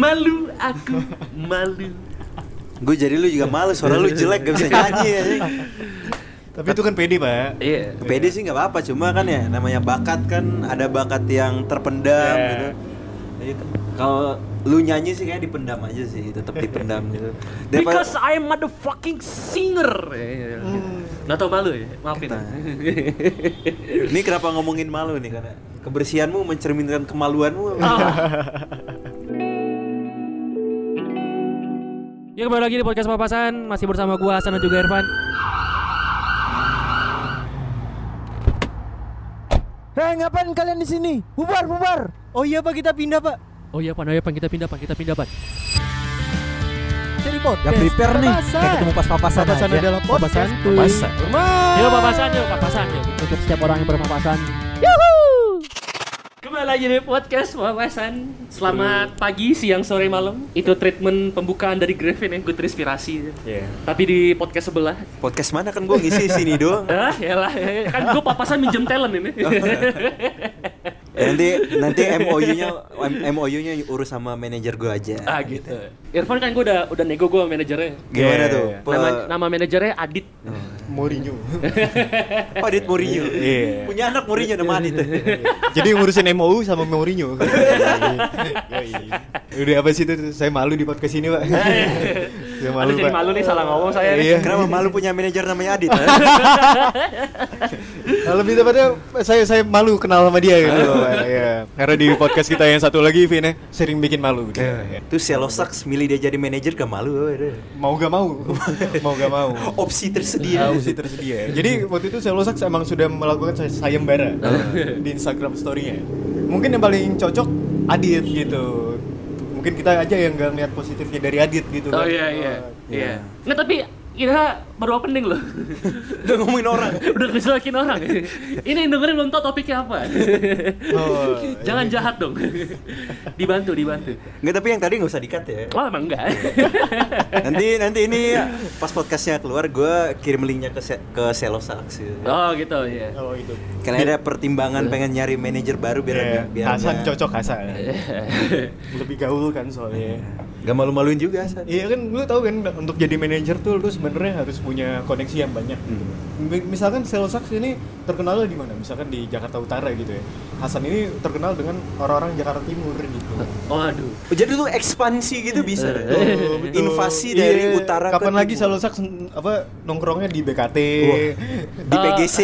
Malu aku, malu. Gue jadi lu juga males, suara lu jelek gak bisa nyanyi ya. Tapi itu kan pede pak. Iya. Pede sih nggak apa-apa, cuma kan ya namanya bakat kan ada bakat yang terpendam Iya. gitu. Jadi kalau lu nyanyi sih kayak dipendam aja sih, tetap dipendam gitu. Daripada- Because I'm motherfucking singer. Nggak tau malu ya, maafin. Nah. Ini kenapa ngomongin malu nih karena kebersihanmu mencerminkan kemaluanmu. Ya kembali lagi di podcast papasan masih bersama gua Hasan dan juga Irfan. Hei, ngapain kalian di sini? Bubar, bubar. Oh iya pak kita pindah pak. Oh iya pan, oh iya pan kita pindah pan, kita pindah pan. Jadi podcast. Gak prepare nih Papasan. Kayak ketemu pas papasan Papasan aja adalah podcast. Papasan. Papasan. Yuk papasan yuk, papasan yuk. Untuk setiap orang yang berpapasan. Kembali lagi di podcast wawasan. Selamat pagi, siang, sore, malam. Itu treatment pembukaan dari Griffin yang gue terinspirasi. Iya. Tapi di podcast sebelah. Podcast mana kan gue ngisi sini doang. Ah, yalah, kan gue papasan minjem talent ini. Ya, nanti nanti MOU-nya MOU-nya urus sama manajer gue aja. ah gitu. Irfan kan gue udah udah nego gue manajernya. Gimana Iya, tuh? Nama nama manajernya Adit. Mourinho. Adit Mourinho. Iya. Punya anak Mourinho nama Adit. Jadi ngurusin MOU sama Mourinho. Udah apa sih itu? Saya malu di podcast ini pak. Saya Aduh, jadi malu nih salah ngomong saya. nih. Iya. Kenapa malu punya manajer namanya Adit? ha? Nah, lebih tepatnya saya saya malu kenal sama dia gitu. Iya. Karena di podcast kita yang satu lagi Vin ya, sering bikin malu gitu. Iya. Itu Selosaks milih dia jadi manajer gak malu. woy. Mau gak mau. mau gak mau. Opsi tersedia. Opsi tersedia. Jadi waktu itu Selosax emang sudah melakukan say- sayembara di Instagram story-nya. Mungkin yang paling cocok Adit gitu. Mungkin kita aja yang nggak ngeliat positifnya dari Adit gitu. Oh kan. iya iya. Oh, Iya. Nggak tapi kita baru opening loh. Udah ngomongin orang. Udah ngejelekin orang. Ini yang dengerin belum tau topiknya apa. Oh, Jangan jahat dong. dibantu, dibantu. Enggak tapi yang tadi nggak usah dikat ya. Oh emang enggak. Nanti nanti ini pas podcastnya keluar gue kirim linknya ke Se- ke Selosaks. gitu. oh gitu ya. Oh itu. Karena ada pertimbangan pengen nyari manajer baru biar Iya, biar Hasan nggak- cocok Hasan. Lebih gaul kan soalnya. Gak malu-maluin juga Hasan. Iya kan lu tahu kan untuk jadi manajer tuh lu sebenarnya harus punya koneksi yang banyak gitu. Mi- Misalkan Selsax ini terkenal di mana? Misalkan di Jakarta Utara gitu ya. Hasan ini terkenal dengan orang-orang Jakarta Timur gitu. Oh aduh. Oh, Jadi tuh ekspansi gitu bisa. Betul, betul. Invasi dari Iya, utara ke Kapan lagi timur. Selsax apa nongkrongnya di BKT? di PGC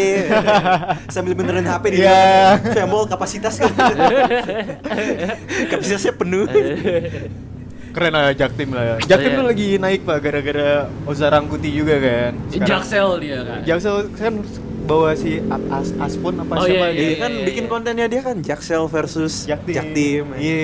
sambil beneran HP di. Kayak mall kapasitas kan. Kapasitasnya penuh. Keren lah Jaktim lah. Jaktim Iya. tuh lagi naik pak gara-gara Oza Rangkuti juga kan. Sekarang- Jaksel dia kan. Jaksel kan bawa si As Aspon apa Oh, siapa iya, Iya iya, kan bikin kontennya dia kan Jaksel versus Jaktim. Jaktim. Iya,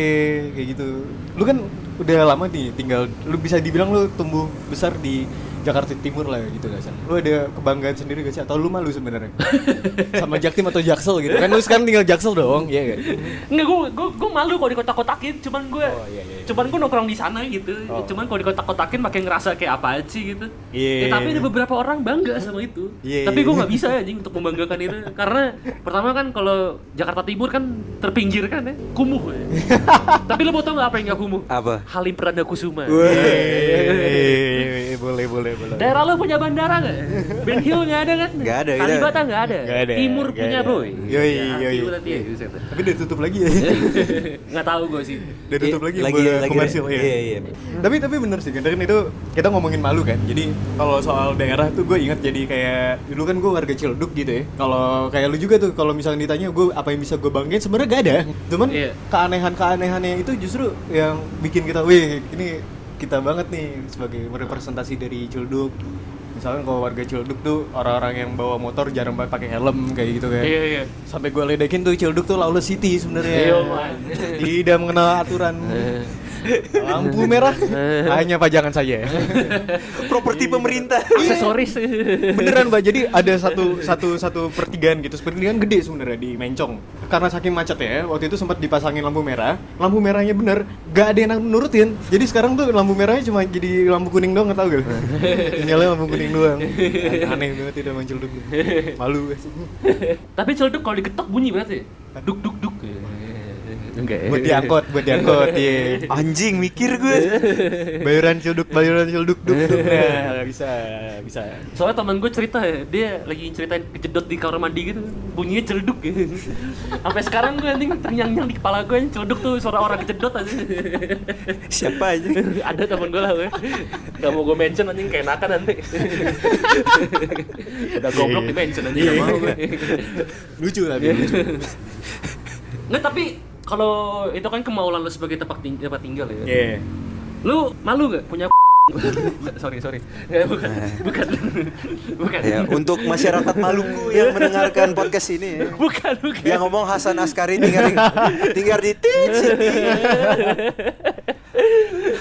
kayak gitu. Lu kan udah lama nih tinggal lu bisa dibilang lu tumbuh besar di Jakarta Timur lah gitu gak sih? Lu ada kebanggaan sendiri gak sih? Atau lu malu sebenarnya? Sama Jaktim atau Jaksel gitu? Kan lu sekarang tinggal Jaksel dong, iya kan? Enggak, gue gue gue malu kalau dikotak-kotakin, cuman gue Oh, iya, iya, iya. cuman gue nongkrong di sana gitu. Oh. Cuman kalau dikotak-kotakin makin ngerasa kayak apa sih gitu. Iya. Ya, tapi ada beberapa orang bangga sama itu. Iya, tapi iya. gue nggak bisa anjing untuk membanggakan itu karena pertama kan kalau Jakarta Timur kan terpinggir kan ya, kumuh. Ya. tapi lo mau tau nggak apa yang nggak kumuh? Apa? Halim Perdana Kusuma. Iya, boleh, boleh, boleh. Daerah lo punya bandara nggak? Ben Hill nggak ada kan? Nggak ada, Kalibata nggak ada. Nggak ada, Timur nggak punya ada. bro. Yoi, Ya, yoi. ya. Tapi udah tutup lagi ya? Nggak tahu gue sih. udah tutup Iya, lagi, lagi- buat lagi- komersil ya. iya, iya. Tapi tapi bener sih, kan itu kita ngomongin malu kan. Jadi kalau soal daerah tuh gue ingat jadi kayak dulu kan gue warga Ciledug gitu ya. Kalau kayak lu juga tuh kalau misalnya ditanya gue apa yang bisa gue banggain sebenarnya gak ada. Cuman Iya. keanehan-keanehannya itu justru yang bikin kita, wih ini kita banget nih sebagai representasi dari Ciledug. Misalnya kalau warga Ciledug tuh orang-orang yang bawa motor jarang banget pakai helm kayak gitu kan. Iya iya. Sampai gue ledekin tuh Ciledug tuh lawless city sebenarnya. Iya, man. Tidak mengenal aturan. Lampu merah hanya pajangan saja. Properti pemerintah. Aksesoris. Beneran mbak, jadi ada satu satu satu pertigaan gitu, pertigaan gede sebenarnya di Mencong. Karena saking macetnya, waktu itu sempat dipasangin lampu merah. Lampu merahnya bener, gak ada yang nurutin. Jadi sekarang tuh lampu merahnya cuma jadi lampu kuning doang, nggak tahu gak? Nyala lampu kuning doang. Aneh banget tidak muncul dulu. Malu. Tapi celduk kalau diketok bunyi berarti. Duk duk duk. Enggak. buat diangkut buat diangkut iya Anjing mikir gue. bayaran cilduk bayaran cilduk duk duk nah bisa bisa Soalnya temen gue cerita ya, dia lagi ceritain kejedot di kamar mandi gitu, bunyinya celduk gitu. Sampai sekarang gue anjing terngiang-ngiang di kepala gue celduk tuh suara orang kejedot aja. Siapa aja? Ada temen gue lah gue. Gak mau gue mention anjing kayak nakan nanti. Udah goblok di mention anjing gak mau gue. lucu tapi lucu Nggak tapi kalau itu kan kemauan lu sebagai tempat, ting- tempat tinggal ya. iya Lu malu gak punya sorry sorry Eh, bukan bukan bukan Ya, untuk masyarakat Maluku yang mendengarkan podcast ini ya. bukan bukan Yang ngomong Hasan Askari tinggal di, tinggal di Tit.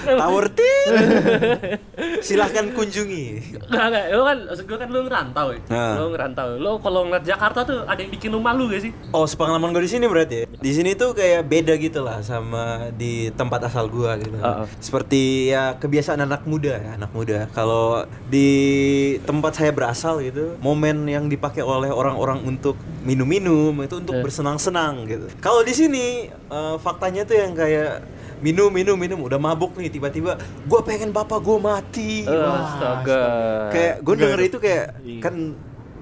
Tower Tit. Silahkan kunjungi. Nggak, nggak, lu kan, maksud gue kan lu ngerantau ya Nah. Lu ngerantau, lu kalau ngeliat Jakarta tuh ada yang bikin lu malu gak sih? Oh, sepengalaman gue di sini berarti ya. Di sini tuh kayak beda gitu lah sama di tempat asal gua gitu. Uh-uh. Seperti ya kebiasaan anak muda ya, anak muda. Kalau di tempat saya berasal gitu, momen yang dipakai oleh orang-orang untuk minum-minum itu untuk Eh. bersenang-senang gitu. Kalau di sini eh, faktanya tuh yang kayak minum minum minum. Udah mabuk nih tiba-tiba gua pengen bapak gua mati. Astaga. Kayak gue denger itu kayak kan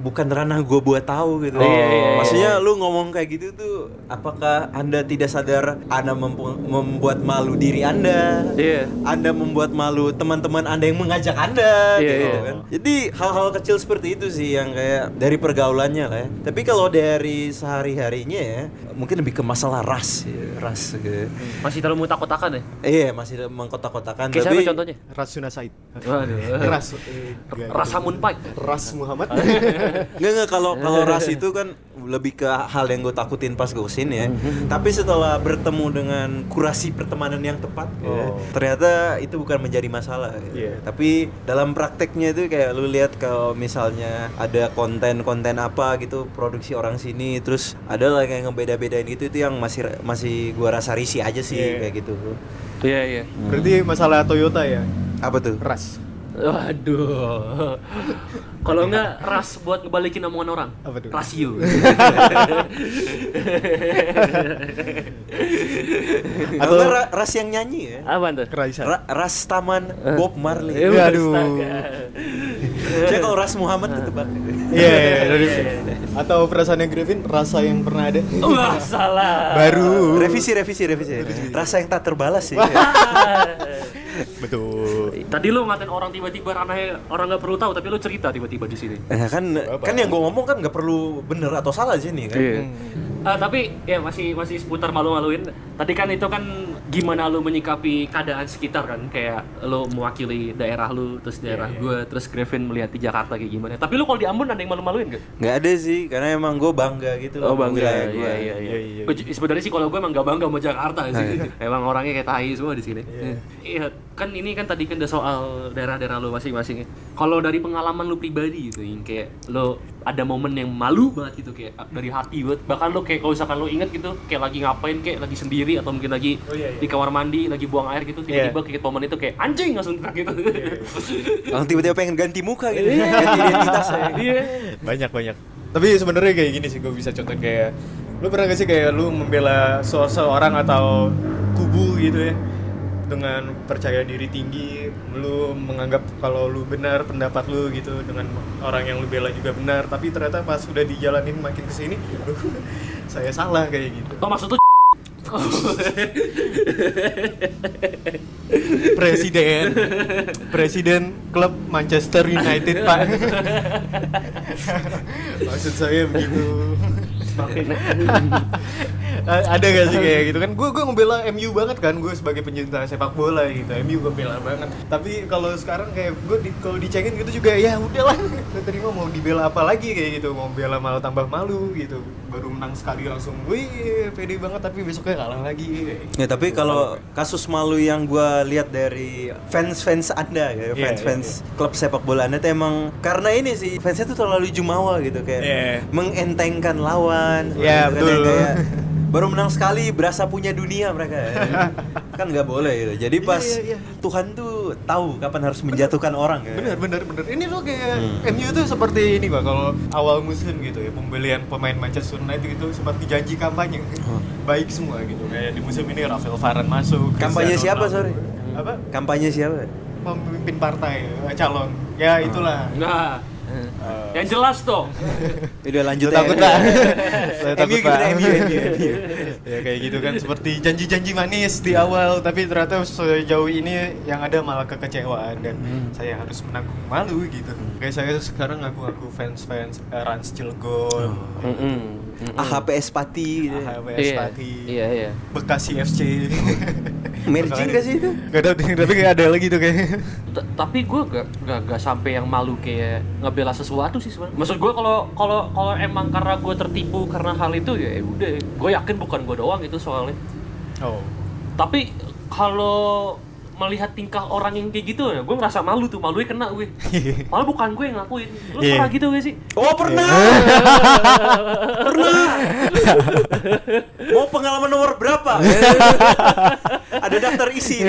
bukan ranah gue buat tahu gitu. Iya, iya, iya. Maksudnya lu ngomong kayak gitu tuh, apakah anda tidak sadar anda membuat malu diri anda? Iya. Anda membuat malu teman-teman anda yang mengajak anda, Iya, gitu iya. kan? Jadi hal-hal kecil seperti itu sih yang kayak dari pergaulannya lah ya. Tapi kalau dari sehari harinya ya, mungkin lebih ke masalah ras, ya, ras. Gitu. Masih terlalu takut-takan ya? Iya masih mengkotak-kotakan. Kayak tapi siapa contohnya? Rasuna Said Waduh ras eh. Rasamun Pike ras Muhammad Nggak nggak kalau kalau ras itu kan lebih ke hal yang gue takutin pas gue ke sini ya. Tapi setelah bertemu dengan kurasi pertemanan yang tepat, ya, Oh. ternyata itu bukan menjadi masalah. ya. Iya. Tapi dalam prakteknya itu kayak lu lihat kalau misalnya ada konten-konten apa gitu produksi orang sini, terus ada lah kayak ngebeda-bedain gitu itu yang masih masih gua rasa risih aja sih Iya. kayak gitu. Iya iya berarti masalah Toyota ya Apa tuh? ras Waduh Kalau enggak ras buat ngebalikin omongan orang Apa tuh? Rasio Atau ra- ras yang nyanyi ya? Apaan tuh? Raisa Ra- ras taman Bob Marley. Eh, Aduh. astaga. Ya kalau ras Muhammad ketebak. Iya, iya, dari atau perasaannya Griffin rasa yang pernah ada. Wah salah Baru. Revisi, revisi, revisi. Rasa yang tak terbalas sih. Betul. Tadi lu ngatain orang tiba-tiba ranahnya orang nggak perlu tahu tapi lu cerita tiba-tiba di sini. Eh, kan kan yang gue ngomong kan nggak perlu bener atau salah sih nih kan. Iya. Ah, tapi ya masih masih seputar malu-maluin. Tadi kan itu kan gimana lu menyikapi keadaan sekitar kan kayak lu mewakili daerah lu terus daerah gua terus Griffin melihat di Jakarta kayak gimana. Tapi lu kalau di Ambon ada yang malu-maluin gak? Nggak ada sih, karena emang gue bangga gitu Oh loh sama bangga, iya gua. iya iya. Iya, iya, Sebenarnya sih kalau gue emang gak bangga sama Jakarta sih. Emang orangnya kayak tai semua di sini. Iya, kan ini kan tadi kan udah soal daerah-daerah lu masing-masing. ya. Kalau dari pengalaman lu pribadi gitu, yang kayak lu ada momen yang malu banget gitu kayak dari hati banget. Bahkan lu kayak kalau misalkan lu inget gitu, kayak lagi ngapain kayak lagi sendiri atau mungkin lagi Oh, iya, iya. di kamar mandi, lagi buang air gitu, tiba-tiba kayak momen itu kayak anjing langsung teriak gitu. Langsung tiba-tiba pengen ganti muka gitu, ganti identitas saya. Iya. Banyak banyak. Tapi sebenarnya kayak gini sih gue bisa contoh kayak lu pernah gak sih kayak lu membela seseorang atau kubu gitu ya dengan percaya diri tinggi lu menganggap kalau lu benar pendapat lu gitu dengan orang yang lu bela juga benar tapi ternyata pas sudah dijalanin makin ke sini "Aduh, saya salah kayak gitu. Oh maksud tuh presiden. Presiden klub Manchester United pak. Maksud saya begitu ada gak sih kayak gitu? Kan gue gue ngebela MU banget kan gue sebagai pencinta sepak bola gitu. MU gue bela banget. Tapi kalau sekarang kayak gue di, kalau dicengin gitu juga ya udahlah. Gue terima mau dibela apa lagi kayak gitu? Mau bela malah tambah malu gitu. Baru menang sekali langsung wih pede banget tapi besoknya kalah lagi. Gitu. Ya tapi kalau kasus malu yang gue lihat dari fans-fans anda, ya, Iya, fans-fans klub sepak bola anda tuh emang karena ini sih fansnya tuh terlalu jumawa gitu kayak Iya. mengentengkan lawan, Iya, gitu kan, betul. yang kayak baru menang sekali berasa punya dunia mereka kan nggak boleh gitu jadi pas iya, iya. Tuhan tuh tahu kapan harus menjatuhkan orang ya. Bener bener bener. Ini tuh kayak Hmm. MU tuh seperti ini pak kalau awal musim gitu ya pembelian pemain Manchester United itu seperti janji kampanye Oh. baik semua gitu kayak di musim ini Rafael Varane masuk. Kampanye Cristiano siapa, sorry? Apa? kampanye siapa Pemimpin partai calon. Ya itulah. Nah, Eh, yang jelas dong. udah lanjut Saya takut pak. Saya takut MU. Ya kayak gitu kan. Seperti janji-janji manis di awal Tapi ternyata sejauh ini Yang ada malah kekecewaan Dan saya harus menanggung malu gitu. Kayak saya sekarang ngaku-ngaku fans-fans uh, Rans Cilegon AHPS Pati gitu. AHWS Iya, Pati iya, iya. Bekasi FC merging gak sih itu Gak tau tapi kayak ada lagi tuh kayak T- tapi gue gak, gak, gak sampai yang malu kayak ngebela sesuatu sih sebenarnya. Maksud gue kalau kalau kalau emang karena gue tertipu karena hal itu ya ya udah. Gue yakin bukan gue doang itu soalnya. Oh Tapi kalau melihat tingkah orang yang kayak gitu ya, gue ngerasa malu tuh, malunya kena gue. Malah bukan gue yang ngakuin. Lu Iya. pernah gitu gak sih? oh pernah pernah mau pengalaman nomor berapa ada daftar isi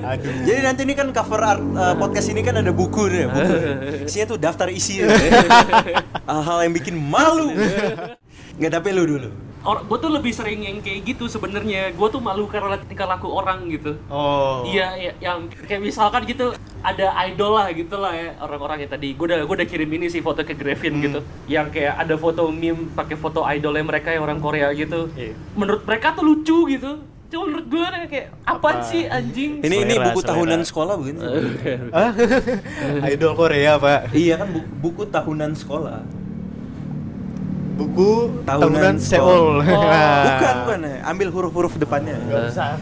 Aduh Jadi nanti ini kan cover art uh, podcast ini kan ada buku nih, buku. Isinya tuh daftar isi. Hal-hal yang bikin malu. Nggak tapi lu dulu. Or, gue tuh lebih sering yang kayak gitu sebenarnya. Gue tuh malu karena tingkah laku orang gitu. Oh Iya, iya, yang kayak misalkan gitu ada idol lah gitu lah ya orang-orang yang tadi. Gue udah gue udah kirim ini sih foto ke Grevin Hmm. gitu. Yang kayak ada foto meme pakai foto idolnya mereka yang orang Korea gitu. Iya. Menurut mereka tuh lucu gitu. Cuma menurut gue kayak Apa? sih anjing? Ini ini Selera, buku selera. tahunan sekolah? Ah, Idol Korea pak iya kan bu- buku tahunan sekolah. Buku Tahunan Tahunan, Seoul. Oh. Bukan bukan. Ambil huruf-huruf depannya. Gak usah.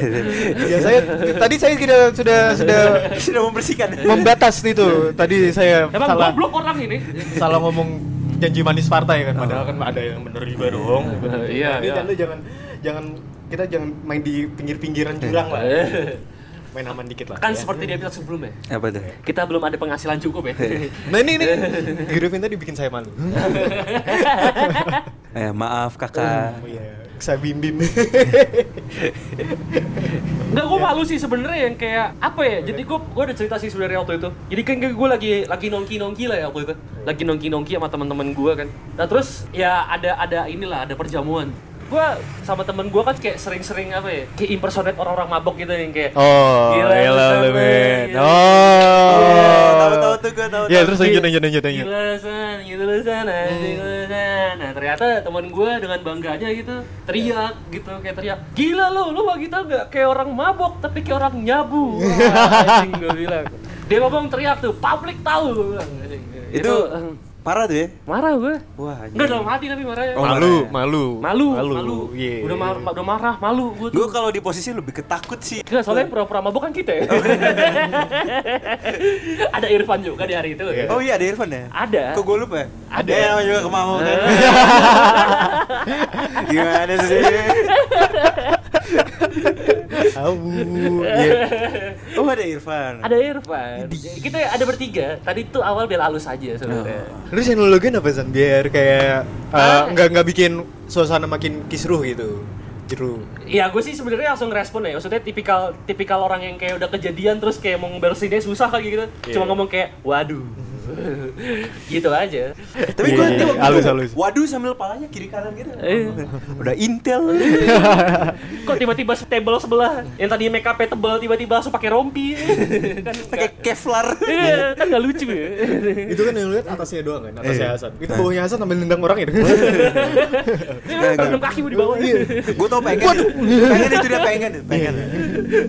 ya saya tadi saya sudah sudah sudah Sudah membersihkan. membatas itu. Tadi saya Emang salah goblok orang ini. salah ngomong janji manis partai kan padahal kan ada yang bener juga dong. Iya, iya. Anda jangan jangan kita jangan main di pinggir-pinggiran jurang lah. Main aman dikit lah. kan ya. seperti dia bilang sebelumnya. Apa tuh? Kita belum ada penghasilan cukup ya. Nah ini ini Grevin tadi bikin saya malu. Eh, maaf kakak. Oh iya, saya bim bim. Enggak, gue malu sih sebenarnya yang kayak apa ya? Jadi gue gue ada cerita sih sebenarnya waktu itu. Jadi kan gue lagi lagi nongki nongki lah ya waktu itu. Lagi nongki nongki sama teman-teman gue kan. Nah terus ya ada ada inilah ada perjamuan. Gue sama temen gue kan kayak sering-sering apa ya? Kayak impersonate orang-orang mabok gitu yang kayak Oh, Gila, gila lu men. gila. Oh. Iya, tahu-tahu tuh gua tahu. Ya terus lanjut lanjut lanjut lanjut. Gila san, gitu lu san, anjing lu san. Nah ternyata teman gue dengan bangganya gitu teriak gitu kayak teriak Gila lu, lu mah kita nggak kayak orang mabok tapi kayak orang nyabu Wah, Anjing gue bilang Dia ngomong teriak tuh, publik tahu gue bilang anjing. Itu eh, parah tuh ya. marah gue Wah, Enggak dalam hati tapi marahnya Oh, Malu, malu. Malu, malu, Iya. Udah, mar udah marah, malu gue Gue tuh kalau di posisi lebih ketakut sih. Enggak, soalnya yang pura-pura mabok kan kita ya Ada Irfan juga di hari itu Iya. Oh iya ada Irfan ya? Ada Kok gue lupa ya? Ada. Ya, namanya juga kemau kan. Gimana sih? Tahu. Iya. Oh ada Irfan. ada Irfan. Kita ada bertiga. Tadi tuh awal bela halus aja sebenarnya. Terus yang lu lakuin apa San? Biar kayak uh, Ah. nggak nggak bikin suasana makin kisruh gitu. Jeru. Iya, gue sih sebenarnya langsung respon ya. Maksudnya tipikal tipikal orang yang kayak udah kejadian terus kayak mau ngebersihinnya susah kayak gitu. Cuma ngomong kayak waduh. Gitu aja. Tapi Iya, gue iya, nanti iya. waktu Halus, itu, halus. waduh sambil palanya kiri kanan gitu. Eh. Udah intel. Kok tiba-tiba table sebelah yang tadi make up tebel tiba-tiba langsung pakai rompi. kan Pakai Kevlar. Iya, kan gak lucu ya. itu kan yang lu lihat atasnya doang kan, atasnya Iya. Hasan. Itu bawahnya Hasan sambil nendang orang itu. Nggak, nggak. Enam kaki di bawah. Gue tau pengen. pengen itu dia pengen, pengen.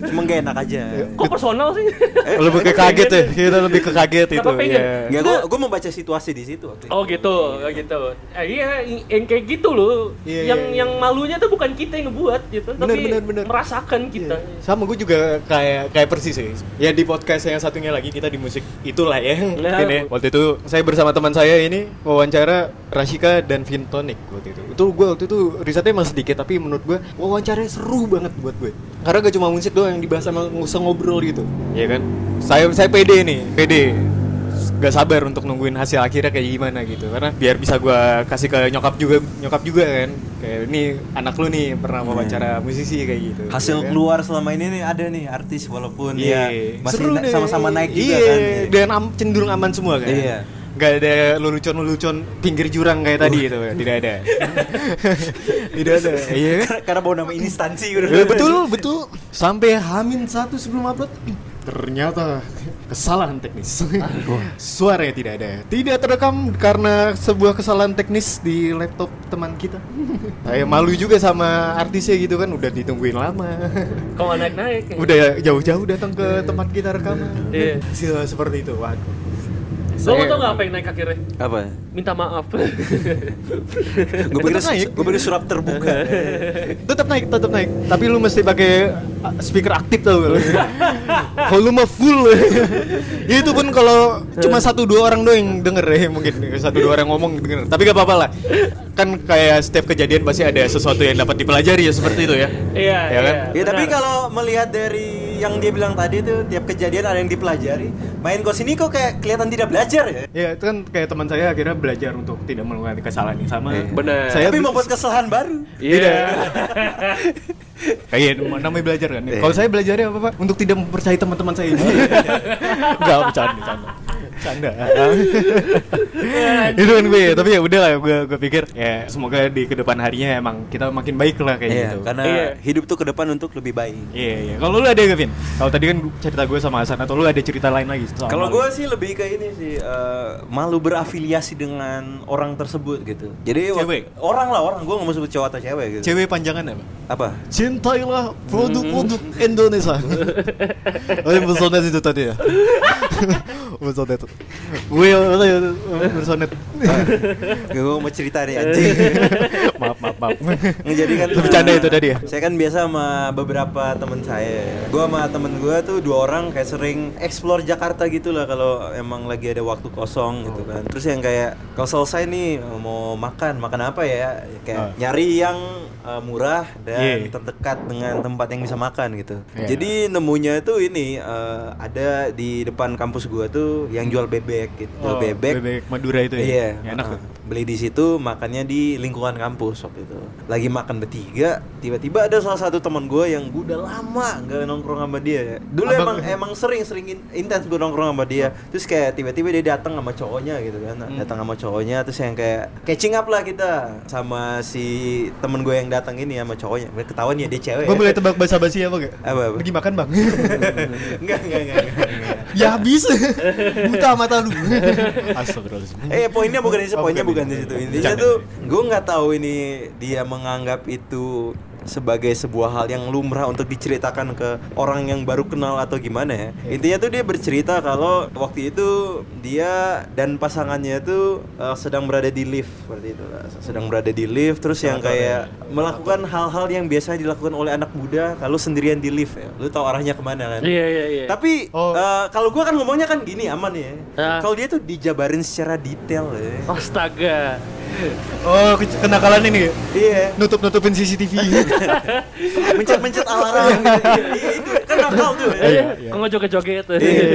Cuma gak enak aja. Kok personal sih? lebih ke kaget ya, kita lebih ke kaget itu. Pengen? Enggak, gue gue membaca situasi di situ waktu itu. Oh gitu, kayak gitu. Eh, iya, yang kayak gitu loh. Iya, yang iya, iya. yang malunya tuh bukan kita yang ngebuat gitu, Bener, tapi bener, bener. merasakan kita. Sama gue juga kayak kayak persis sih. Ya di podcast yang satunya lagi kita di musik itulah ya. Nah. Ya. Waktu itu saya bersama teman saya ini wawancara Rashika dan Vintonic waktu itu. Itu gue waktu itu risetnya emang sedikit tapi menurut gue wawancaranya seru banget buat gue. Karena gak cuma musik doang yang dibahas sama ngobrol gitu. Iya kan? Saya saya pede nih, pede. Gak sabar untuk nungguin hasil akhirnya kayak gimana gitu karena biar bisa gua kasih ke nyokap juga nyokap juga kan kayak ini anak lu nih pernah wawancara musisi kayak gitu Hasil ya kan? keluar selama ini nih ada nih artis walaupun Iya. ya masih na- sama-sama naik juga iya. kan. Dan am- cenderung aman semua kan. Iya. Gak ada lelucon-lelucon pinggir jurang kayak tadi itu, tidak ada. tidak ada. Iya kan? Karena bawa nama instansi udah. Eh, betul, betul. Sampai Hamin satu sebelum upload, ternyata kesalahan teknis. Suaranya tidak ada. Tidak terekam karena sebuah kesalahan teknis di laptop teman kita. Saya malu juga sama artisnya gitu kan, udah ditungguin lama. Kok naik-naik? udah jauh-jauh datang ke tempat kita rekaman. Iya. Se- Seperti itu, waduh. Lo mau Saya- tau nggak apa yang naik akhirnya? Apa? Minta maaf. Gue pikir naik. gue pikir surat terbuka. tetap naik tetap naik tapi lu mesti pakai uh, speaker aktif tau gak lu? volume full ya itu pun kalau cuma satu dua orang doang yang denger ya mungkin satu dua orang ngomong denger tapi gak apa-apa lah kan kayak setiap kejadian pasti ada sesuatu yang dapat dipelajari ya seperti itu ya Iya, Ya kan? iya. Ya tapi kalau melihat dari yang dia bilang tadi tuh tiap kejadian ada yang dipelajari. Main kos ini kok kayak kelihatan tidak belajar ya. ya itu kan kayak teman saya akhirnya belajar untuk tidak melakukan kesalahan yang sama Benar. saya tapi membuat kesalahan baru. Iya. Kayak namanya belajar kan. Kalau saya belajarnya apa pak? Untuk tidak mempercayai teman-teman saya ini. Enggak bercanda, bercanda. Canda. itu kan gue, tapi ya udah lah, gue gue pikir ya semoga di ke depan harinya emang kita makin baik lah kayak Iya, gitu. karena Iya. hidup tuh ke depan untuk lebih baik. Iya, iya. Kalau lu ada Gavin? Kalau tadi kan cerita gue sama Hasan atau lu ada cerita lain lagi? Kalau gue sih lebih ke ini sih eh, malu berafiliasi dengan orang tersebut gitu. Jadi Cewek? orang lah orang, gue nggak mau sebut cowok atau cewek gitu. cewek panjangan apa? Apa? Cintailah produk-produk Indonesia. oh, yang itu tadi ya? bersonet. Will, bersonet. gue mau cerita nih anjing. maaf, maaf, maaf. Jadi kan Itu bercanda eh, itu tadi ya? Saya kan biasa sama beberapa temen saya. Gue sama temen gue tuh dua orang kayak sering explore Jakarta gitu lah kalau emang lagi ada waktu kosong gitu kan. Terus yang kayak kalau selesai nih mau makan, makan apa ya? Kayak Ah. nyari yang uh, murah dan Iya. terdekat dengan tempat yang bisa makan gitu. Iya. Jadi nemunya tuh ini uh, ada di depan kampus gue tuh yang jual bebek gitu. Jual Oh, bebek. bebek Madura itu ya? Iya. Ya, enak uh, tuh. beli di situ makannya di lingkungan kampus waktu itu lagi makan bertiga tiba-tiba ada salah satu teman gue yang gue udah lama nggak nongkrong sama dia dulu Abang- emang emang sering sering in- intens gue nongkrong sama dia terus kayak tiba-tiba dia datang sama cowoknya gitu kan Hmm. datang sama cowoknya terus yang kayak catching up lah kita sama si temen gue yang datang ini sama cowoknya ketahuan ya dia cewek Gue boleh tebak bahasa basi apa gak? Apa, apa? Lagi makan bang enggak enggak enggak, enggak, enggak. Ya habis Buta mata lu. Astagfirullahaladzim. Eh poinnya bukan di situ, Oh, poinnya bukan di situ. Intinya tuh gue nggak tahu ini dia menganggap itu sebagai sebuah hal yang lumrah untuk diceritakan ke orang yang baru kenal atau gimana ya. Intinya tuh dia bercerita kalau waktu itu dia dan pasangannya tuh eh, sedang berada di lift seperti itu lah. Sedang berada di lift terus yang kayak melakukan hal-hal yang biasa dilakukan oleh anak muda kalau sendirian di lift ya. Lu tahu arahnya ke mana kan? Iya iya iya. Tapi Oh. eh, kalau gua kan ngomongnya kan gini aman ya. Ah. Kalau dia tuh dijabarin secara detail ya. Astaga. Oh ke- kenakalan ini ya? Iya. Nutup-nutupin CCTV Mencet-mencet alarm gitu. Iya, itu kan nakal tuh. ya. Iya, iya. Kok ngejoget-joget? Iya.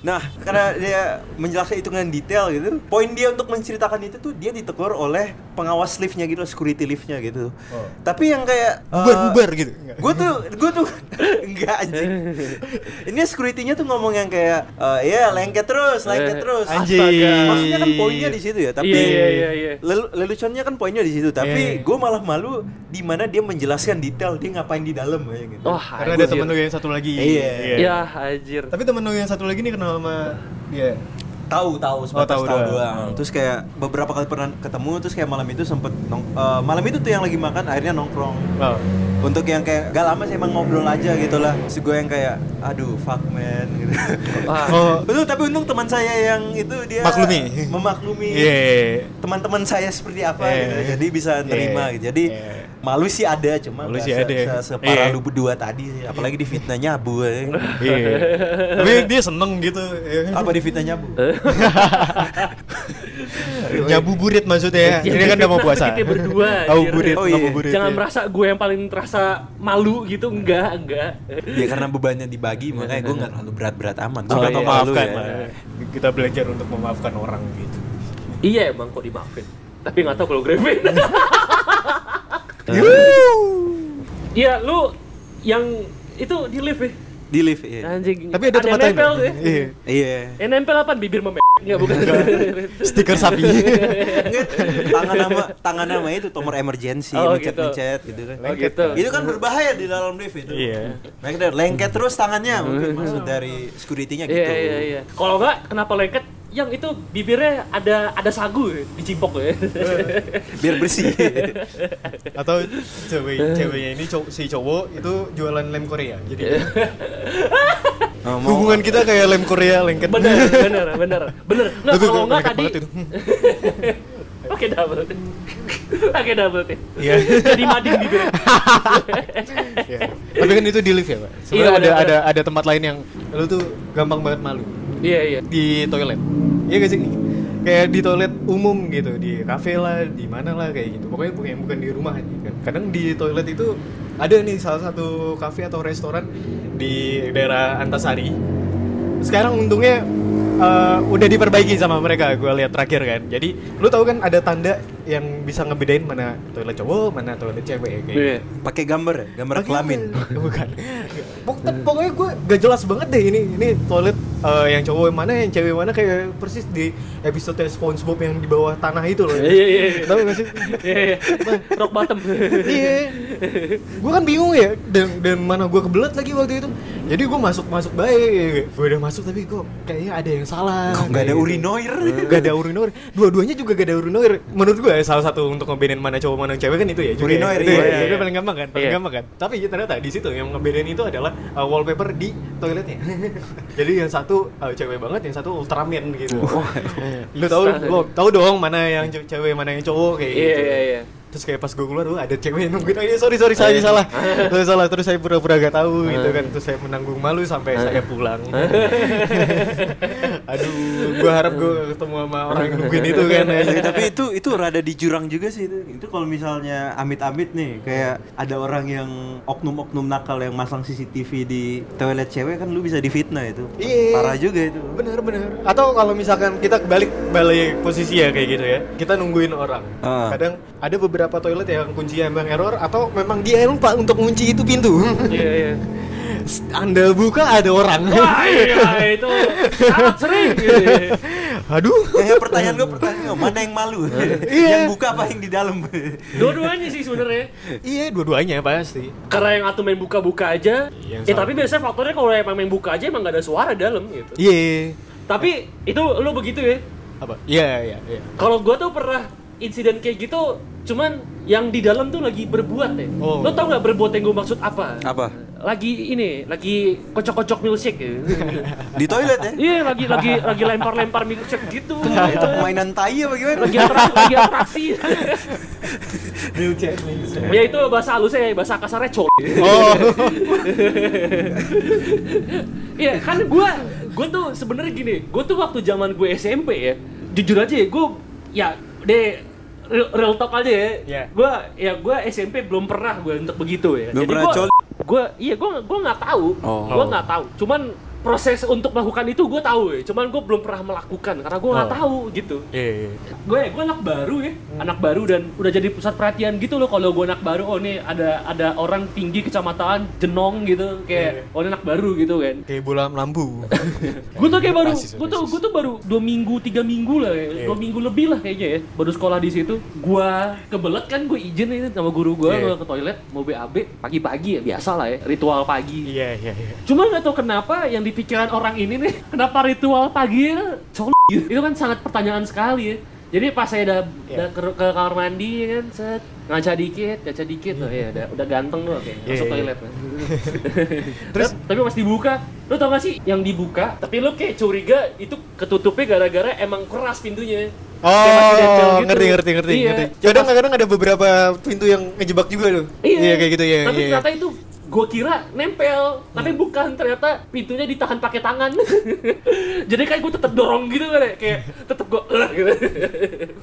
Nah, karena dia menjelaskan itu dengan detail gitu, poin dia untuk menceritakan itu tuh dia ditegur oleh pengawas liftnya gitu, security liftnya gitu. Tapi yang kayak eh, Bubar-bubar gitu gue tuh gue tuh enggak anjing ini securitynya tuh ngomong yang kayak eh, ya lengket terus lengket Eh, terus anjing. Astaga. maksudnya kan poinnya di situ ya tapi Iya, iya, iya, iya. lelu- leluconnya kan poinnya di situ tapi Iya. gue malah malu di mana dia menjelaskan detail dia ngapain di dalam ya gitu Wah, Karena ada temen lu yang satu lagi Iya. Ya, anjir. Tapi temen lu yang satu lagi nih kenal sama dia tahu tahu sebatas tahu tahu, doang. doang. Terus kayak beberapa kali pernah ketemu terus kayak malam itu sempet nong eh, malam itu tuh yang lagi makan akhirnya nongkrong. Oh. Untuk yang kayak gak lama sih emang ngobrol aja gitu lah. Terus gue yang kayak aduh fuck man gitu. Wah. Oh. Betul tapi untung teman saya yang itu dia Maklumi. memaklumi Iya teman-teman saya seperti apa Iya. gitu. Jadi bisa nerima Iya. gitu. Jadi Iya. Malu sih ada cuma Malu sih ada. se- separah Iya. lu berdua tadi sih. Apalagi di fitnah nyabu ya. Iya. Tapi dia seneng gitu. Apa di fitnah nyabu? Nyabuburit maksudnya. Ya, Ini kan udah mau puasa. Kita berdua. Oh, anjir. burit, Oh, iya. ngabuburit. Jangan ya. merasa gue yang paling terasa malu gitu, enggak, enggak. Ya karena bebannya dibagi makanya gue nggak terlalu berat-berat amat. Suka Gua nggak iya. malu memaafkan ya. lah. Kita belajar untuk memaafkan orang gitu. Iya emang kok dimaafin. Tapi nggak tahu kalau Grevin. Iya, lu yang itu di lift ya? Di lift ya. Anjing. Tapi ada tempat yang lain. nempel ya? Iya. Iya. Yang nempel apa? Bibir meme? Enggak, bukan. Stiker sapi. Tangan nama tangan nama itu nomor emergency, Oh, mencet-mencet gitu kan. Oh gitu. Itu kan berbahaya di dalam lift itu. Iya. Mereka udah lengket terus tangannya, mungkin maksud dari security-nya gitu. Iya, iya, iya. Kalau enggak, kenapa lengket? Yang itu bibirnya ada ada sagu ya, dicimpok ya. Biar bersih. Atau cewek ceweknya ini cow- si cowok itu jualan lem Korea. Jadi Oh, hubungan kita kayak lem Korea lengket. bener, bener, bener, bener. Nggak, Tapi kalau enggak lengket tadi. Oke double. Oke double tip. Iya. Jadi mading bibirnya. Iya. Tapi kan itu di lift ya, Pak. Iya, Sebenarnya ada bener. ada ada tempat lain yang lu tuh gampang banget malu Iya, iya. di toilet. Iya gak sih? Kayak di toilet umum gitu, di kafe lah, di mana lah kayak gitu. Pokoknya bukan bukan di rumah aja kan. Kadang di toilet itu ada nih salah satu kafe atau restoran di daerah Antasari. Sekarang untungnya eh, udah diperbaiki sama mereka, gue lihat terakhir kan. Jadi lu tahu kan ada tanda yang bisa ngebedain mana toilet cowok, mana toilet cewek kayak Iya. pakai gambar ya, gambar Pakai kelamin. Bukan. Pok- pokoknya gue gak jelas banget deh ini ini toilet eh, yang cowok yang mana yang cewek mana kayak persis di episode SpongeBob yang di bawah tanah itu loh. Iya, iya, iya. Tahu gak sih? Iya, iya. Rock bottom. iya. Gue kan bingung ya dan dan mana gue kebelet lagi waktu itu. Jadi gue masuk masuk baik. Gue udah masuk tapi kok kayaknya ada yang salah. Kok nggak ada gitu. urinoir? Gak ada urinoir. Dua-duanya juga gak ada urinoir. Menurut gue salah satu untuk ngebedain mana cowok mana cewek kan itu ya. juga ya. Itu ya. Itu iya. paling gampang kan, paling Iya. gampang kan. Tapi ternyata di situ yang ngebedain itu adalah uh, wallpaper di toiletnya. Jadi yang satu uh, cewek banget, yang satu Ultraman gitu. Lu tahu lu tahu dong mana yang ce- cewek mana yang cowok kayak Iya, gitu. iya, iya. Terus kayak pas gue keluar, oh, ada cewek yang nungguin, iya, sorry sorry saya salah, saya salah. Terus saya pura-pura gak tahu gitu kan, terus saya menanggung malu sampai saya pulang. Aduh, gue harap gue ketemu sama orang yang nungguin itu kan. Tapi- tapi itu itu rada di jurang juga sih itu. Itu kalau misalnya amit-amit nih kayak ada orang yang oknum-oknum nakal yang masang CCTV di toilet cewek kan lu bisa difitnah itu. Iya. Parah juga itu. Bener bener. Atau kalau misalkan kita balik balik posisi ya kayak gitu ya, kita nungguin orang. Ah. Kadang ada beberapa toilet yang kuncinya emang error atau memang dia yang lupa untuk kunci itu pintu. Iya, iya. Anda buka ada orang. Wah, iya, itu sangat sering gitu. ya. Aduh. Kayak pertanyaan gue pertanyaan gua, mana yang malu? Iya. yang buka apa yang di dalam? Dua-duanya sih sebenarnya. Iya, dua-duanya pasti. Karena yang atau main buka-buka aja. Yang Ya salah. tapi biasanya faktornya kalau emang main buka aja emang gak ada suara dalam gitu. Iya. Tapi itu lu begitu ya. Apa? Iya, iya, iya. Kalau gua tuh pernah insiden kayak gitu, cuman yang di dalam tuh lagi berbuat ya. Oh. Lo tau nggak berbuat yang gue maksud apa? Apa? Lagi ini, lagi kocok-kocok milkshake ya. Di toilet ya? Iya, lagi lagi lagi lempar-lempar milkshake gitu. itu mainan tai apa gimana? lagi atraksi, lagi atraksi. ya itu bahasa halusnya, ya, bahasa kasarnya col. Oh. Iya, kan gua gua tuh sebenarnya gini, gua tuh waktu zaman gue SMP ya, jujur aja ya, gua ya deh real, real talk aja ya. Iya. Gua ya gua SMP belum pernah gua untuk begitu ya. Belum pernah gua? Gua iya gua gua nggak tahu. Oh. Gua nggak tahu. Cuman proses untuk melakukan itu gue tahu ya, cuman gue belum pernah melakukan karena gue nggak Oh. tahu gitu. Iya. gue gue anak baru ya anak baru dan udah jadi pusat perhatian gitu loh kalau gue anak baru oh nih ada ada orang tinggi kecamatan jenong gitu kayak oh ini anak baru gitu kan Kayak bola lampu. gue tuh kayak baru gue tuh gue tuh baru dua minggu tiga minggu lah ya dua minggu lebih lah kayaknya ya baru sekolah di situ gue kebelet kan gue izin itu sama guru gue Iya. ke toilet mau BAB pagi-pagi ya biasa lah ya ritual pagi Iya, iya, iya. Cuma nggak tahu kenapa yang di pikiran orang ini nih, kenapa ritual pagi coli itu kan sangat pertanyaan sekali ya. Jadi pas saya udah, Iya. udah ke, ke kamar mandi kan, set ngaca dikit, ngaca dikit, oh ya udah, udah ganteng loh, Iya, masuk iya. toilet. Terus? Terus tapi pas dibuka, lu tau gak sih yang dibuka, tapi lu kayak curiga itu ketutupnya gara-gara emang keras pintunya. Kayak Oh, gitu. ngerti ngerti ngerti Iya. ngerti. Kadang kadang ada beberapa pintu yang ngejebak juga loh. Iya, kayak gitu ya. Tapi iya. ternyata itu gue kira nempel tapi bukan ternyata pintunya ditahan pakai tangan jadi kayak gue tetap dorong gitu kan ya. kayak tetap gue gitu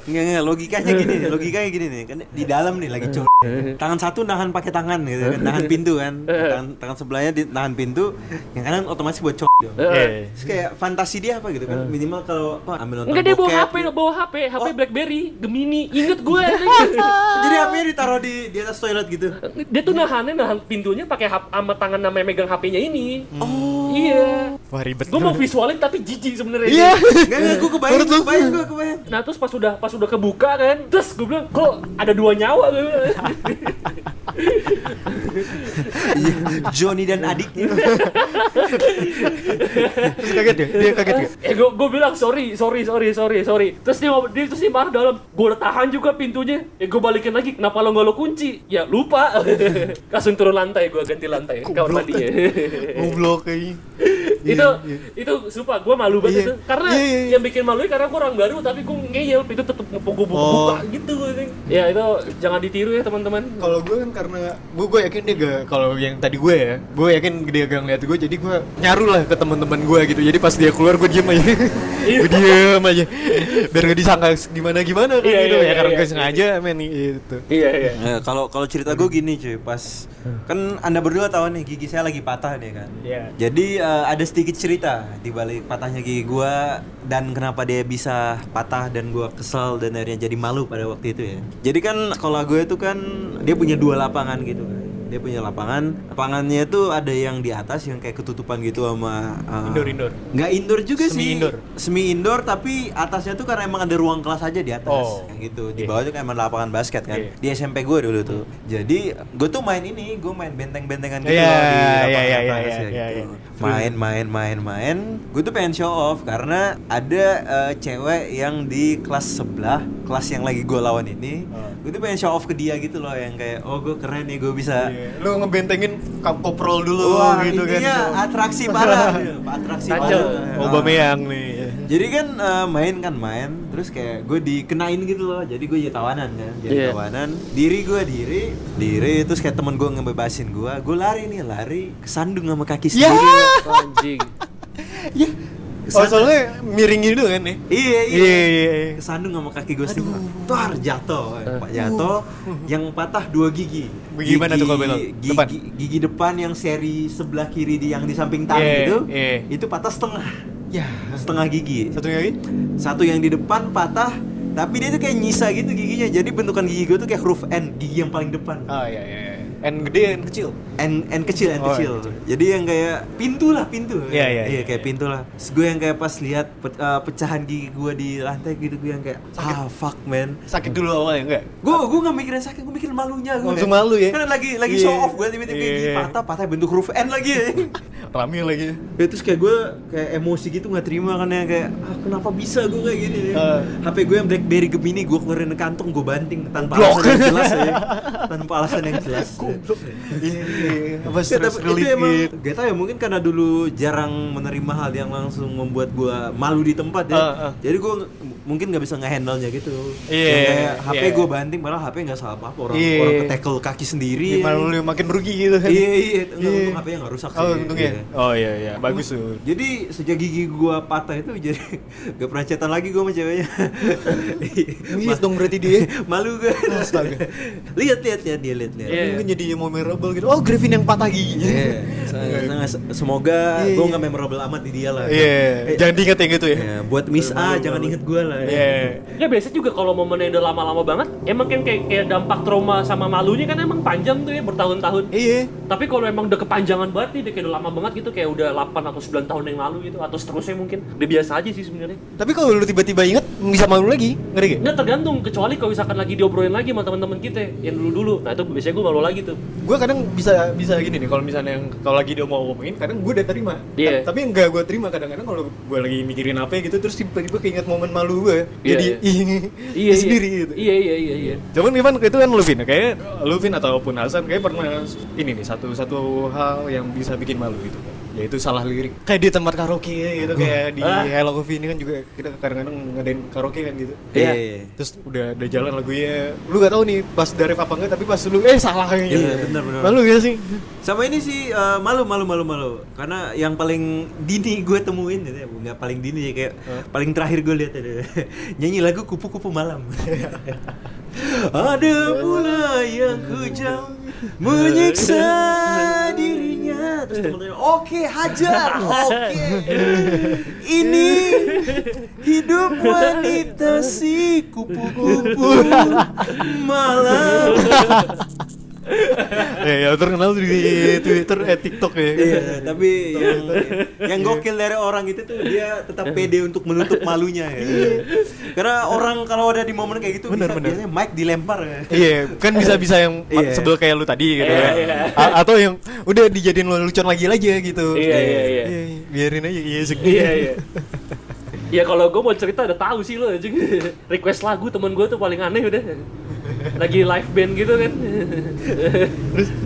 Nggak, nggak, logikanya gini nih, logikanya gini nih, kan di dalam nih lagi cowok. Tangan satu nahan pakai tangan gitu kan, nahan pintu kan. Tangan, tangan sebelahnya di nahan pintu, yang kanan otomatis buat cowok. dong. Iya. Terus kayak fantasi dia apa gitu kan, minimal kalau apa ambil nonton Enggak dia bawa HP, gitu. bawa HP, HP Oh. BlackBerry, Gemini, inget gue. Jadi HP-nya ditaruh di di atas toilet gitu. dia tuh nahannya nahan pintunya pakai hap- sama tangan namanya megang HP-nya ini. Oh. Iya. Wah ribet. Gue mau visualin tapi jijik sebenarnya. Iya. Enggak, enggak, gue kebayang, lu? kebayang, gue kebayang. Nah terus pas udah pas udah kebuka kan, terus gue bilang kok ada dua nyawa gue. Iya, Johnny dan adiknya. Terus kaget ya? Dia kaget gak? eh gue gue bilang sorry sorry sorry sorry sorry. Terus dia dia terus dia marah dalam. Gue udah tahan juga pintunya. Eh gue balikin lagi. Kenapa lo nggak lo kunci? Ya lupa. Langsung turun lantai gue ganti lantai kamar mandinya. Goblok kayaknya. Itu itu sumpah gue malu banget Iya. itu karena Iya, iya, iya. yang bikin malu karena gue orang baru tapi gue ngeyel itu tetep ngepung gue buka, Oh. gitu ya itu jangan ditiru ya teman-teman Kalau gue kan karena gue gue yakin dia gak kalau yang tadi gue ya, gue yakin dia gak ngeliat gue jadi gue nyaru lah ke teman-teman gue gitu. Jadi pas dia keluar gue diem aja, gue diem aja, biar gak disangka gimana gimana kan Iya, gitu iya, ya karena iya, gue iya. sengaja men gitu. iya iya Nah, kalau kalau cerita gue gini cuy, pas kan anda berdua tahu nih gigi saya lagi patah nih kan. Iya. Jadi eh, ada sedikit cerita di balik patahnya gigi gue dan kenapa dia bisa patah dan gue kesel dan akhirnya jadi malu pada waktu itu ya. Jadi kan sekolah gue itu kan dia punya dua lapangan gitu kan. Dia punya lapangan, lapangannya itu ada yang di atas yang kayak ketutupan gitu sama eh, Indoor, indoor. Nggak indoor juga Semi sih. indoor. Semi indoor tapi atasnya tuh karena emang ada ruang kelas aja di atas Oh. kayak gitu. Di Iya. bawah tuh kayak emang lapangan basket kan. Iya. Di SMP gue dulu tuh. Jadi gue tuh main ini, gue main benteng-bentengan gitu Iya, loh di iya, lapangan atas iya, ya iya, gitu. iya. Main, main, main, main. Gue tuh pengen show off karena ada eh, cewek yang di kelas sebelah, kelas yang lagi gue lawan ini. Oh. Gue tuh pengen show off ke dia gitu loh yang kayak oh gue keren nih gue bisa Iya. Lu ngebentengin koprol dulu Wah, gitu kan. atraksi parah, atraksi Kacau. parah. Aubameyang nih. Jadi kan eh, main kan main, terus kayak gue dikenain gitu loh. Jadi gue jadi tawanan kan, jadi Iya. tawanan. Diri gue diri, diri. Terus kayak temen gue ngebebasin gue, gue lari nih lari, kesandung sama kaki Ya. sendiri. anjing Ya. Oh soalnya miring gitu kan nih. Iya iya. Iya iya. iya. Kesandung sama kaki gue sendiri. Tar jatuh, Pak jatuh. Yang patah dua gigi. Gigi mana tuh kalau belok? Gigi, Depan? gigi depan yang seri sebelah kiri di yang di samping tali Iya, itu, iya. itu patah setengah. Ya. Setengah gigi. Satu lagi? satu yang di depan patah tapi dia tuh kayak nyisa gitu giginya jadi bentukan gigi gue tuh kayak huruf N gigi yang paling depan Oh iya iya. Iya. N gede N kecil. N N kecil N Oh, kecil N kecil. jadi yang kayak pintu lah pintu Iya, iya, iya, kayak pintu lah Terus gue yang kayak pas lihat pe- eh, pecahan gigi gue di lantai gitu gue yang kayak ah fuck man Sakit dulu awalnya enggak? gue gue nggak mikirin sakit gue mikirin malunya gue Langsung malu ya? kan lagi lagi Iya. show off gue tiba-tiba Iya, gigi iya. patah patah bentuk huruf N lagi Rame lagi. Ya, terus kayak gue kayak emosi gitu nggak terima kan ya kayak ah, kenapa bisa gue kayak gini ya? Eh. HP gue yang BlackBerry Gemini gue keluarin kantong gue banting tanpa Blok. alasan yang jelas ya tanpa alasan yang jelas Iya iya. Apa stress tapi relief itu emang gitu. gak tau ya mungkin karena dulu jarang menerima hal yang langsung membuat gue malu di tempat ya Ah, ah. jadi gue mungkin nggak bisa ngehandle nya gitu Iya, Yang kayak HP iya. gue banting padahal HP nggak salah apa apa orang Iya. orang tackle kaki sendiri Iya, malu lu makin rugi gitu kan. iya iya enggak Iya. untung HP-nya nggak rusak sih Oh untungnya. Iya. Oh iya iya. Bagus tuh. Jadi sejak gigi gua patah itu jadi gak pernah chatan lagi gua sama ceweknya. Lihat dong berarti dia. Malu gua. Astaga. lihat lihat lihat dia lihat lihat. Iya. Mungkin jadi memorable gitu. Oh, Griffin yang patah giginya. Iya. Sangat- sangat- Semoga Iya, gua iya. nggak memorable amat di dia lah. Iya. Eh, Jangan diingat yang gitu ya. ya, buat Miss A jangan inget gua lah. Ya. Iya. Ya biasanya juga kalau momennya udah lama-lama banget, emang kan kayak, kayak dampak trauma sama malunya kan emang panjang tuh ya bertahun-tahun. Iya. Tapi kalau emang udah kepanjangan banget nih, udah kayak udah lama banget gitu, kayak udah 8 atau 9 tahun yang lalu gitu, atau seterusnya mungkin, udah biasa aja sih sebenarnya. Tapi kalau lu tiba-tiba inget bisa malu lagi, ngeri gak? Nggak tergantung, kecuali kalau misalkan lagi diobrolin lagi sama teman-teman kita yang dulu-dulu. Nah itu biasanya gue malu lagi tuh. Gue kadang bisa bisa gini nih kalau misalnya yang kalau lagi dia mau ngomongin kadang gue udah terima Iya. Ta- tapi enggak gue terima kadang-kadang kalau gue lagi mikirin apa gitu terus tiba-tiba keinget momen malu gue Iya, jadi iya. iya, sendiri gitu Iya iya iya iya. cuman Ivan itu kan Luvin kayak Luvin ataupun Hasan kayak pernah ini nih satu satu hal yang bisa bikin malu gitu kan ya itu salah lirik. Kayak di tempat karaoke gitu kayak di Ah. Hello Coffee ini kan juga kita kadang-kadang ngadain karaoke kan gitu. Iya. terus udah udah jalan lagunya. Lu gak tahu nih pas dari apa enggak tapi pas lu eh salah kayak gitu Iya, benar, benar. malu gak sih? Sama ini sih eh, malu malu malu malu. Karena yang paling dini gue temuin gitu ya, nggak paling dini ya kayak paling terakhir gue lihat ada nyanyi lagu kupu-kupu malam. ada pula yang kejam menyiksa terus temen-temennya oke hajar oke. Ini hidup wanita si kupu-kupu malam ya, ya terkenal di Twitter eh TikTok ya Iya, tapi yang yang gokil dari orang itu tuh dia tetap pede untuk menutup malunya ya. Karena orang kalau ada di momen kayak gitu Benar, bisa benar. biasanya mic dilempar ya. Iya, kan bisa-bisa yang Iya. sebel kayak lu tadi gitu Iya, kan. iya. A- atau yang udah dijadiin lelucon lagi aja gitu. Iya, iya, iya. biarin aja iya. Iya iya. Ya kalau gue mau cerita udah tahu sih lo anjing. Request lagu temen gue tuh paling aneh udah. Lagi live band gitu kan.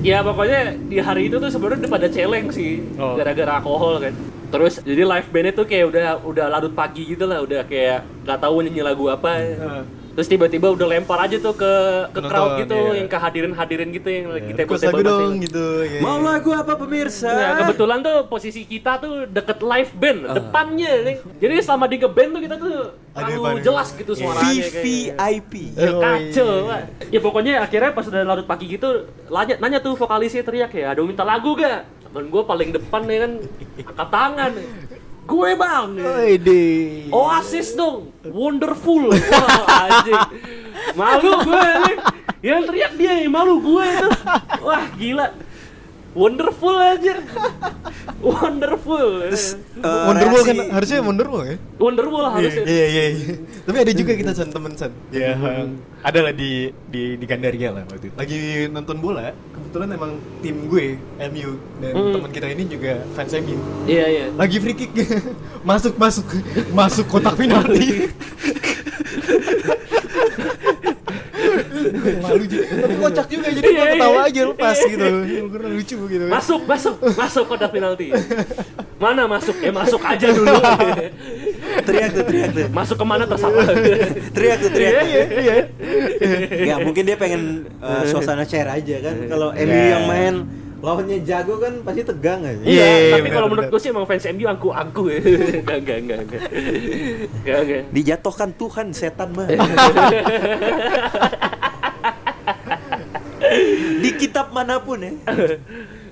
ya pokoknya di hari itu tuh sebenarnya udah pada celeng sih Oh. gara-gara alkohol kan. Terus jadi live bandnya tuh kayak udah udah larut pagi gitu lah, udah kayak nggak tahu nyanyi lagu apa. Heeh. Terus tiba-tiba udah lempar aja tuh ke ke Penonton, crowd gitu, iya. yang kehadirin-hadirin gitu yang lagi Request table-table lagu dong gitu. ya. Mau lagu apa pemirsa? Nah, kebetulan tuh posisi kita tuh deket live band, Ah. depannya nih. Jadi selama di ngeband tuh kita tuh terlalu jelas gitu suaranya kayak. VVIP. Ya Oh, kacau, iya. Pak. Ya pokoknya akhirnya pas udah larut pagi gitu, nanya, nanya tuh vokalisnya teriak ya, ada minta lagu gak? Temen gue paling depan nih kan, angkat tangan. Gue bang, Wede. Oasis dong, wonderful. Wah, anjing. Malu gue nih. Yang teriak dia, yang malu gue tuh. Wah, gila. Wonderful aja. Wonderful. Terus eh, Wonderwall kan reaksi- harusnya Wonderwall ya? Wonderful Iya, harusnya. iya, iya, iya. Tapi ada juga kita San temen San. Ya, ada lah di di di Gandaria lah waktu itu. Lagi nonton bola, kebetulan emang tim gue MU dan Hmm. teman kita ini juga fans MU. Iya, iya. Lagi free kick masuk masuk masuk kotak penalti. Malu juga. Tapi kocak juga jadi Iya, gua ketawa iya. aja lepas Iya, gitu. Karena lucu gitu. kan. Masuk, masuk, masuk kotak penalti. Mana masuk? Eh masuk aja dulu. teriak tuh teriak tuh. masuk ke mana terserah. Teriak tuh teriak. Iya, iya, iya. ya mungkin dia pengen uh, suasana share aja kan. Kalau MU Iya. yang main lawannya jago kan pasti tegang aja. Iya, Iya, tapi kalau menurut gue sih emang fans MU angku-angku ya. Enggak, enggak, enggak, enggak. Enggak, enggak. Dijatuhkan Tuhan setan mah. Kitab mana pun ya.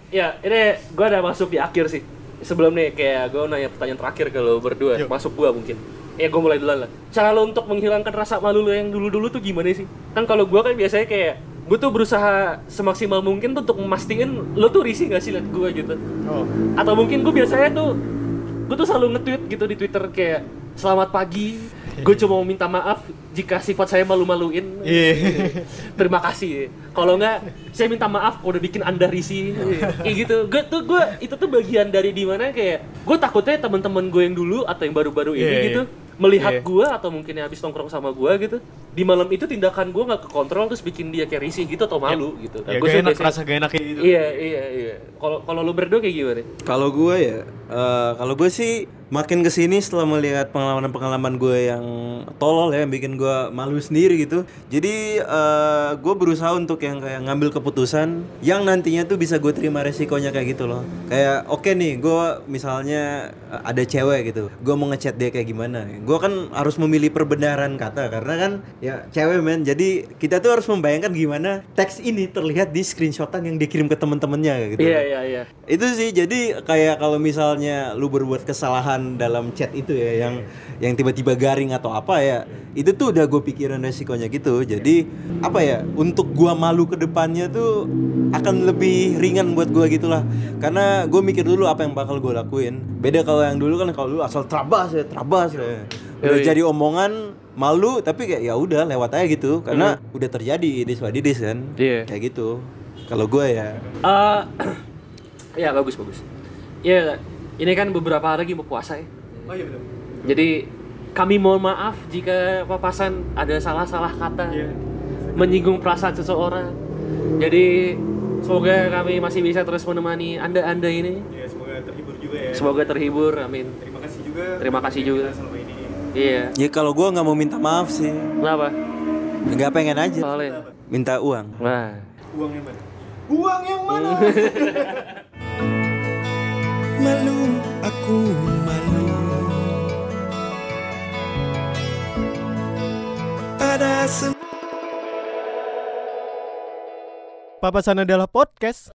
Ya, ini gue udah masuk di akhir sih. Sebelum nih kayak gue nanya pertanyaan terakhir ke lo berdua, Yuk. masuk gua mungkin. Ya gue mulai duluan lah. Cara lo untuk menghilangkan rasa malu lo yang dulu-dulu tuh gimana sih? Kan kalau gua kan biasanya kayak gue tuh berusaha semaksimal mungkin tuh untuk memastikan lo tuh risih gak sih liat gue gitu. Oh. Atau mungkin gue biasanya tuh gue tuh selalu nge-tweet gitu di Twitter kayak selamat pagi, gue cuma mau minta maaf jika sifat saya malu-maluin. Iya. Terima kasih. Kalau enggak, saya minta maaf kalau udah bikin anda risih. kayak gitu. Gue tuh gue itu tuh bagian dari di mana kayak gue takutnya teman-teman gue yang dulu atau yang baru-baru ini Iya, gitu melihat Iya. gue atau mungkin yang habis nongkrong sama gue gitu di malam itu tindakan gue nggak kekontrol terus bikin dia kayak risih gitu atau malu gitu. Nah, gua gak sih enak, rasa gak enak kayak gitu. Iya iya iya. Kalau kalau lu berdua kayak gimana? Kalau gue ya, eh, kalau gue sih makin ke sini setelah melihat pengalaman-pengalaman gue yang tolol ya, yang bikin gue malu sendiri gitu. Jadi eh, gue berusaha untuk yang kayak ngambil keputusan yang nantinya tuh bisa gue terima resikonya kayak gitu loh. Kayak oke nih, gue misalnya eh, ada cewek gitu, gue mau ngechat dia kayak gimana? Gue kan harus memilih perbenaran kata karena kan ya cewek men. Jadi kita tuh harus membayangkan gimana teks ini terlihat di screenshotan yang dikirim ke temen-temennya gitu. Iya iya iya. Itu sih jadi kayak kalau misalnya lu berbuat kesalahan dalam chat itu ya yang yang tiba-tiba garing atau apa ya, itu tuh udah gue pikirin resikonya gitu. Jadi apa ya, untuk gua malu ke depannya tuh akan lebih ringan buat gua gitulah. Karena gue mikir dulu apa yang bakal gue lakuin. Beda kalau yang dulu kan kalau dulu asal terabas ya, terabas ya. Udah Yoi. jadi omongan malu tapi kayak ya udah lewat aja gitu karena udah terjadi this what kan. Iya. Kayak gitu. Kalau gue ya Eh, ya bagus bagus. Ya ini kan beberapa hari lagi mau puasa ya. Oh iya benar. Jadi kami mohon maaf jika papasan ada salah-salah kata Iya. menyinggung perasaan seseorang. Jadi Semoga kami masih bisa terus menemani anda-anda ini. Ya, semoga terhibur juga ya. Semoga terhibur, amin. Terima kasih juga. Terima kasih juga. Selama ini. Iya. Ya kalau gua nggak mau minta maaf sih, Kenapa? nggak pengen aja. Soalnya. Minta uang. Wah. Uang yang mana? Uang yang mana? Malu, aku malu. Ada sem Papasan adalah podcast